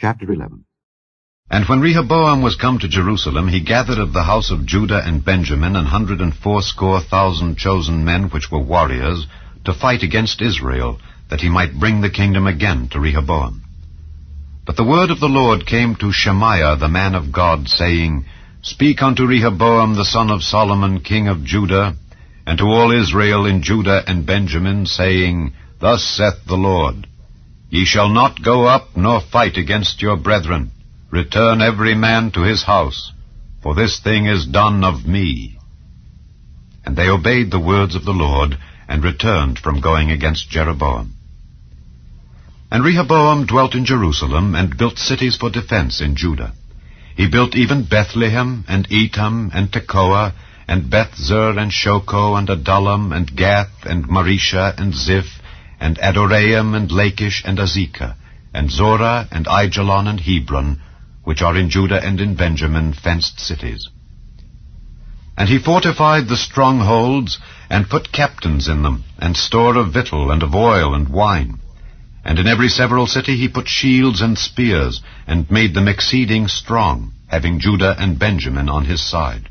Chapter 11 And when Rehoboam was come to Jerusalem, he gathered of the house of Judah and Benjamin an hundred and fourscore thousand chosen men which were warriors, to fight against Israel, that he might bring the kingdom again to Rehoboam. But the word of the Lord came to Shemaiah the man of God, saying, Speak unto Rehoboam the son of Solomon, king of Judah, and to all Israel in Judah and Benjamin, saying, Thus saith the Lord, Ye shall not go up nor fight against your brethren. Return every man to his house, for this thing is done of me. And they obeyed the words of the Lord, and returned from going against Jeroboam. And Rehoboam dwelt in Jerusalem, and built cities for defense in Judah. He built even Bethlehem, and Etam, and Tekoa, and Bethzur, and Shoco, and Adullam, and Gath, and Mareshah, and Ziph, and Adoraim, and Lachish, and Azekah, and Zorah, and Aijalon, and Hebron, which are in Judah and in Benjamin, fenced cities. And he fortified the strongholds, and put captains in them, and store of victual, and of oil, and wine. And in every several city he put shields and spears, and made them exceeding strong, having Judah and Benjamin on his side.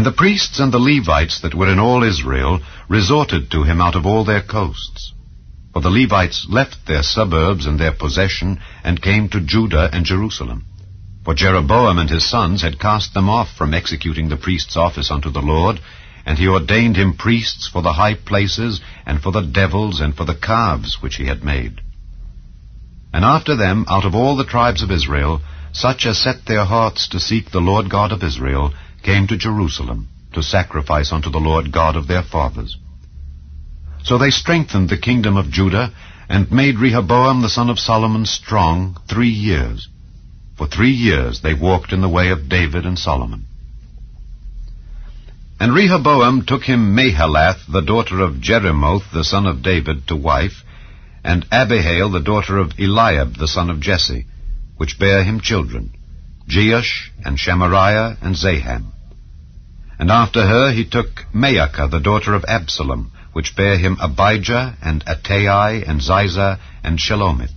And the priests and the Levites that were in all Israel resorted to him out of all their coasts. For the Levites left their suburbs and their possession, and came to Judah and Jerusalem. For Jeroboam and his sons had cast them off from executing the priest's office unto the Lord, and he ordained him priests for the high places, and for the devils, and for the calves which he had made. And after them, out of all the tribes of Israel, such as set their hearts to seek the Lord God of Israel, came to Jerusalem to sacrifice unto the Lord God of their fathers. So they strengthened the kingdom of Judah, and made Rehoboam the son of Solomon strong three years. For three years they walked in the way of David and Solomon. And Rehoboam took him Mahalath, the daughter of Jerimoth, the son of David, to wife, and Abihail, the daughter of Eliab, the son of Jesse, which bare him children. Jeush, and Shamariah, and Zaham. And after her he took Maacah, the daughter of Absalom, which bare him Abijah, and Attai, and Ziza, and Shelomith.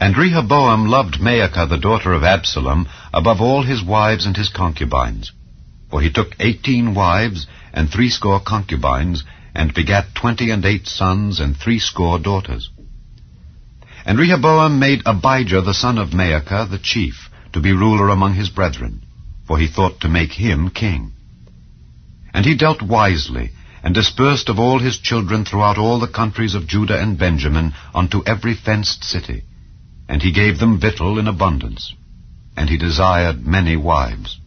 And Rehoboam loved Maacah, the daughter of Absalom, above all his wives and his concubines. For he took eighteen wives, and threescore concubines, and begat twenty and eight sons, and threescore daughters. And Rehoboam made Abijah the son of Maacah the chief, to be ruler among his brethren, for he thought to make him king. And he dealt wisely, and dispersed of all his children throughout all the countries of Judah and Benjamin unto every fenced city. And he gave them victual in abundance. And he desired many wives.